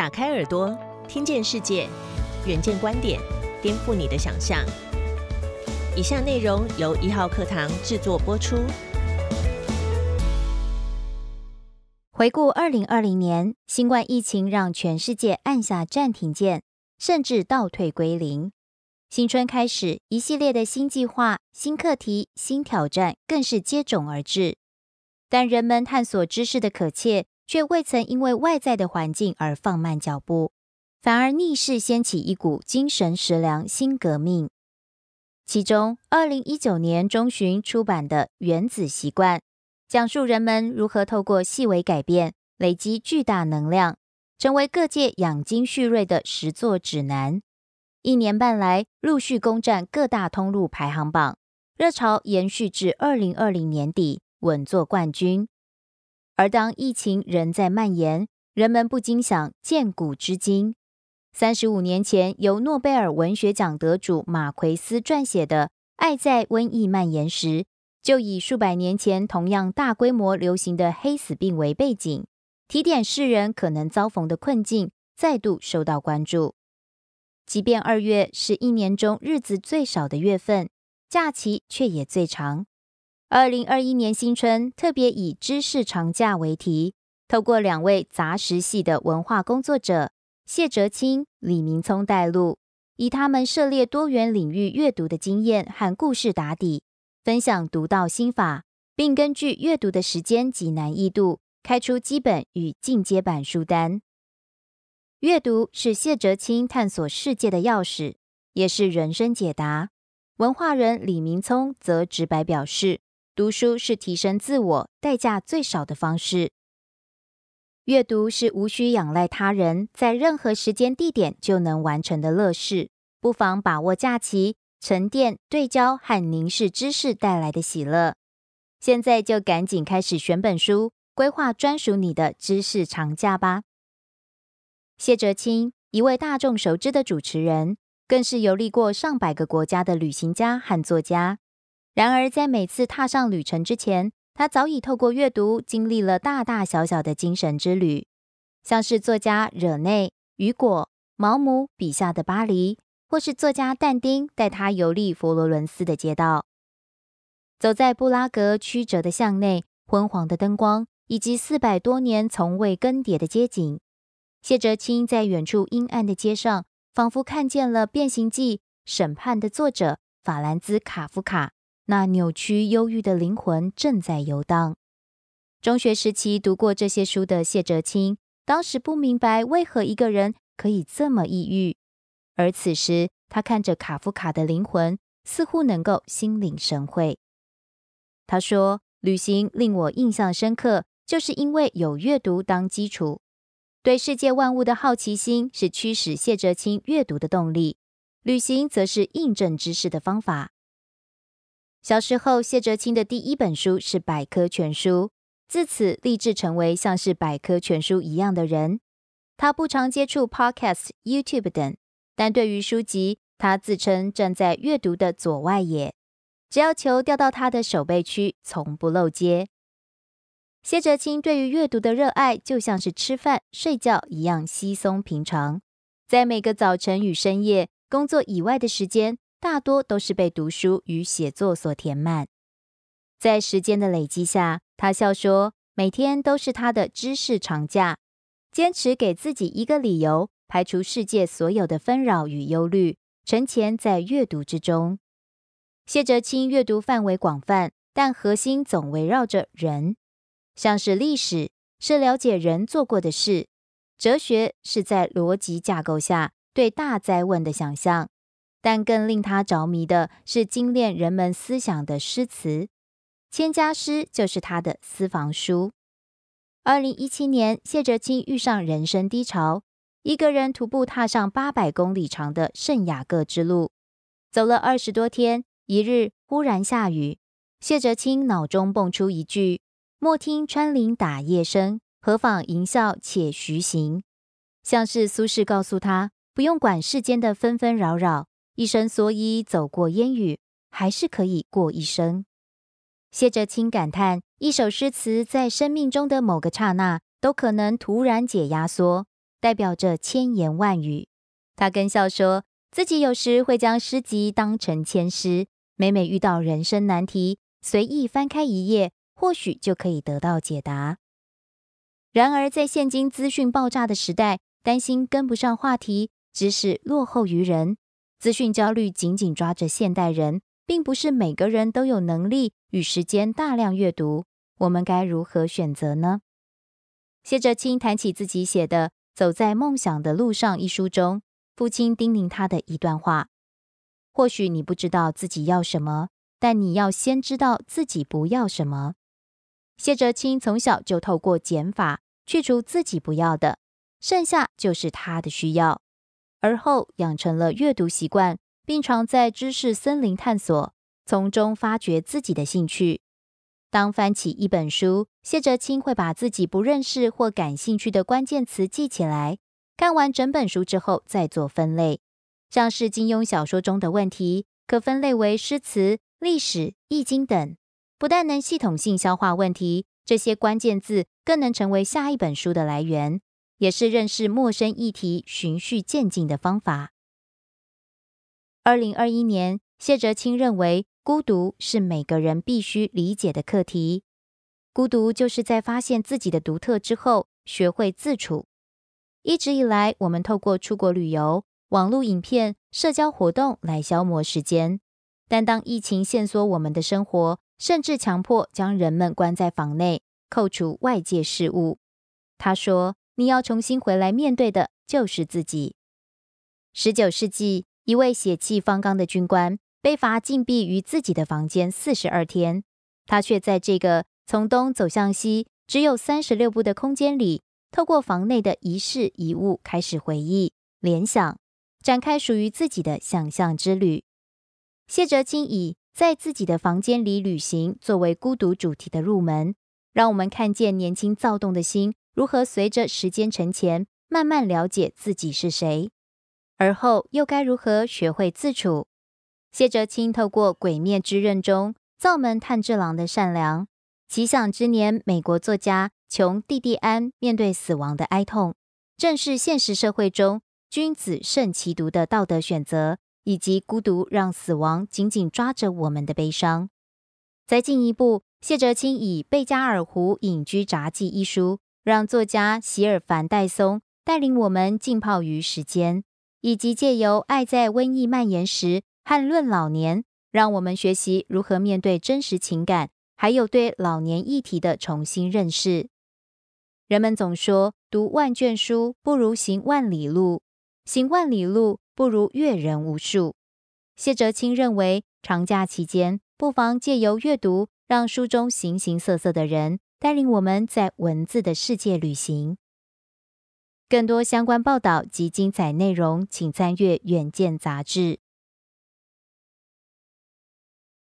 打开耳朵，听见世界，远见观点，颠覆你的想象。以下内容由一号课堂制作播出。回顾二零二零年，新冠疫情让全世界按下暂停键，甚至倒退归零。新春开始，一系列的新计划、新课题、新挑战更是接踵而至。但人们探索知识的渴切，却未曾因为外在的环境而放慢脚步，反而逆势掀起一股精神食粮新革命。其中，二零一九年中旬出版的《原子习惯》，讲述人们如何透过细微改变累积巨大能量，成为各界养精蓄锐的实作指南。一年半来，陆续攻占各大通路排行榜，热潮延续至二零二零年底，稳坐冠军。而当疫情仍在蔓延，人们不禁想：见古知今。三十五年前，由诺贝尔文学奖得主马奎斯撰写的《爱在瘟疫蔓延时》，就以数百年前同样大规模流行的黑死病为背景，提点世人可能遭逢的困境，再度受到关注。即便二月是一年中日子最少的月份，假期却也最长。二零二一年新春特别以知识长假为题，透过两位杂食系的文化工作者谢哲清、李明聪带路，以他们涉猎多元领域阅读的经验和故事打底，分享独到心法，并根据阅读的时间及难易度，开出基本与进阶版书单。阅读是谢哲清探索世界的钥匙，也是人生解答。文化人李明聪则直白表示，读书是提升自我代价最少的方式。阅读是无需仰赖他人，在任何时间地点就能完成的乐事。不妨把握假期，沉淀、对焦和凝视知识带来的喜乐。现在就赶紧开始选本书，规划专属你的知识长假吧。谢哲清，一位大众熟知的主持人，更是游历过上百个国家的旅行家和作家。然而，在每次踏上旅程之前，他早已透过阅读经历了大大小小的精神之旅，像是作家惹内、雨果、毛姆笔下的巴黎，或是作家但丁带他游历佛罗伦斯的街道，走在布拉格曲折的巷内，昏黄的灯光，以及四百多年从未更迭的街景。谢哲清在远处阴暗的街上，仿佛看见了《变形记》审判的作者法兰兹·卡夫卡那扭曲忧郁的灵魂正在游荡。中学时期读过这些书的谢哲清，当时不明白为何一个人可以这么抑郁，而此时他看着卡夫卡的灵魂，似乎能够心领神会。他说：“旅行令我印象深刻，就是因为有阅读当基础。”对世界万物的好奇心是驱使谢哲清阅读的动力，旅行则是印证知识的方法。小时候，谢哲清的第一本书是百科全书，自此立志成为像是百科全书一样的人。他不常接触 Podcast、YouTube 等，但对于书籍，他自称站在阅读的左外野，只要球掉到他的手背区，从不漏接。谢哲清对于阅读的热爱，就像是吃饭、睡觉一样稀松平常。在每个早晨与深夜，工作以外的时间，大多都是被读书与写作所填满。在时间的累积下，他笑说：“每天都是他的知识长假，坚持给自己一个理由，排除世界所有的纷扰与忧虑，沉潜在阅读之中。”谢哲清阅读范围广泛，但核心总围绕着人。像是历史是了解人做过的事，哲学是在逻辑架构下对大灾问的想象，但更令他着迷的是精炼人们思想的诗词。千家诗就是他的私房书。二零一七年，谢哲清遇上人生低潮，一个人徒步踏上八百公里长的圣雅各之路，走了二十多天，一日忽然下雨，谢哲清脑中蹦出一句。莫听穿林打叶声，何妨吟啸且徐行。像是苏轼告诉他，不用管世间的纷纷扰扰，一生所以走过烟雨，还是可以过一生。谢哲清感叹，一首诗词在生命中的某个刹那，都可能突然解压缩，代表着千言万语。他跟笑说，自己有时会将诗集当成千诗，每每遇到人生难题，随意翻开一页，或许就可以得到解答。然而，在现今资讯爆炸的时代，担心跟不上话题，知识落后于人，资讯焦虑紧紧抓着现代人，并不是每个人都有能力与时间大量阅读。我们该如何选择呢？谢哲青谈起自己写的《走在梦想的路上》一书中。父亲叮咛他的一段话：或许你不知道自己要什么，但你要先知道自己不要什么。谢哲青从小就透过减法去除自己不要的，剩下就是他的需要。而后养成了阅读习惯，并常在知识森林探索，从中发掘自己的兴趣。当翻起一本书，谢哲青会把自己不认识或感兴趣的关键词记起来。看完整本书之后再做分类，像是金庸小说中的问题，可分类为诗词、历史、易经等，不但能系统性消化问题，这些关键字更能成为下一本书的来源，也是认识陌生议题循序渐进的方法。二零二一年，谢哲青认为，孤独是每个人必须理解的课题。孤独就是在发现自己的独特之后，学会自处。一直以来，我们透过出国旅游、网络影片、社交活动来消磨时间。但当疫情限缩我们的生活，甚至强迫将人们关在房内，扣除外界事物，他说：“你要重新回来面对的就是自己。”十九世纪，一位血气方刚的军官被罚禁闭于自己的房间四十二天，他却在这个从东走向西、只有三十六步的空间里。透过房内的一事一物开始回忆、联想，展开属于自己的想象之旅。谢哲青以在自己的房间里旅行作为孤独主题的入门，让我们看见年轻躁动的心如何随着时间沉潜，慢慢了解自己是谁，而后又该如何学会自处。谢哲青透过《鬼灭之刃》中灶门炭治郎的善良，奇想之年美国作家。穷蒂蒂安面对死亡的哀痛，正是现实社会中君子慎其独的道德选择，以及孤独让死亡紧紧抓着我们的悲伤。再进一步，谢哲青以《贝加尔湖隐居札记》一书，让作家席尔凡戴松带领我们浸泡于时间，以及借由《爱在瘟疫蔓延时》和《论老年》，让我们学习如何面对真实情感，还有对老年议题的重新认识。人们总说，读万卷书不如行万里路，行万里路不如阅人无数。谢哲青认为，长假期间不妨借由阅读，让书中形形色色的人带领我们在文字的世界旅行。更多相关报道及精彩内容，请参阅《远见》杂志。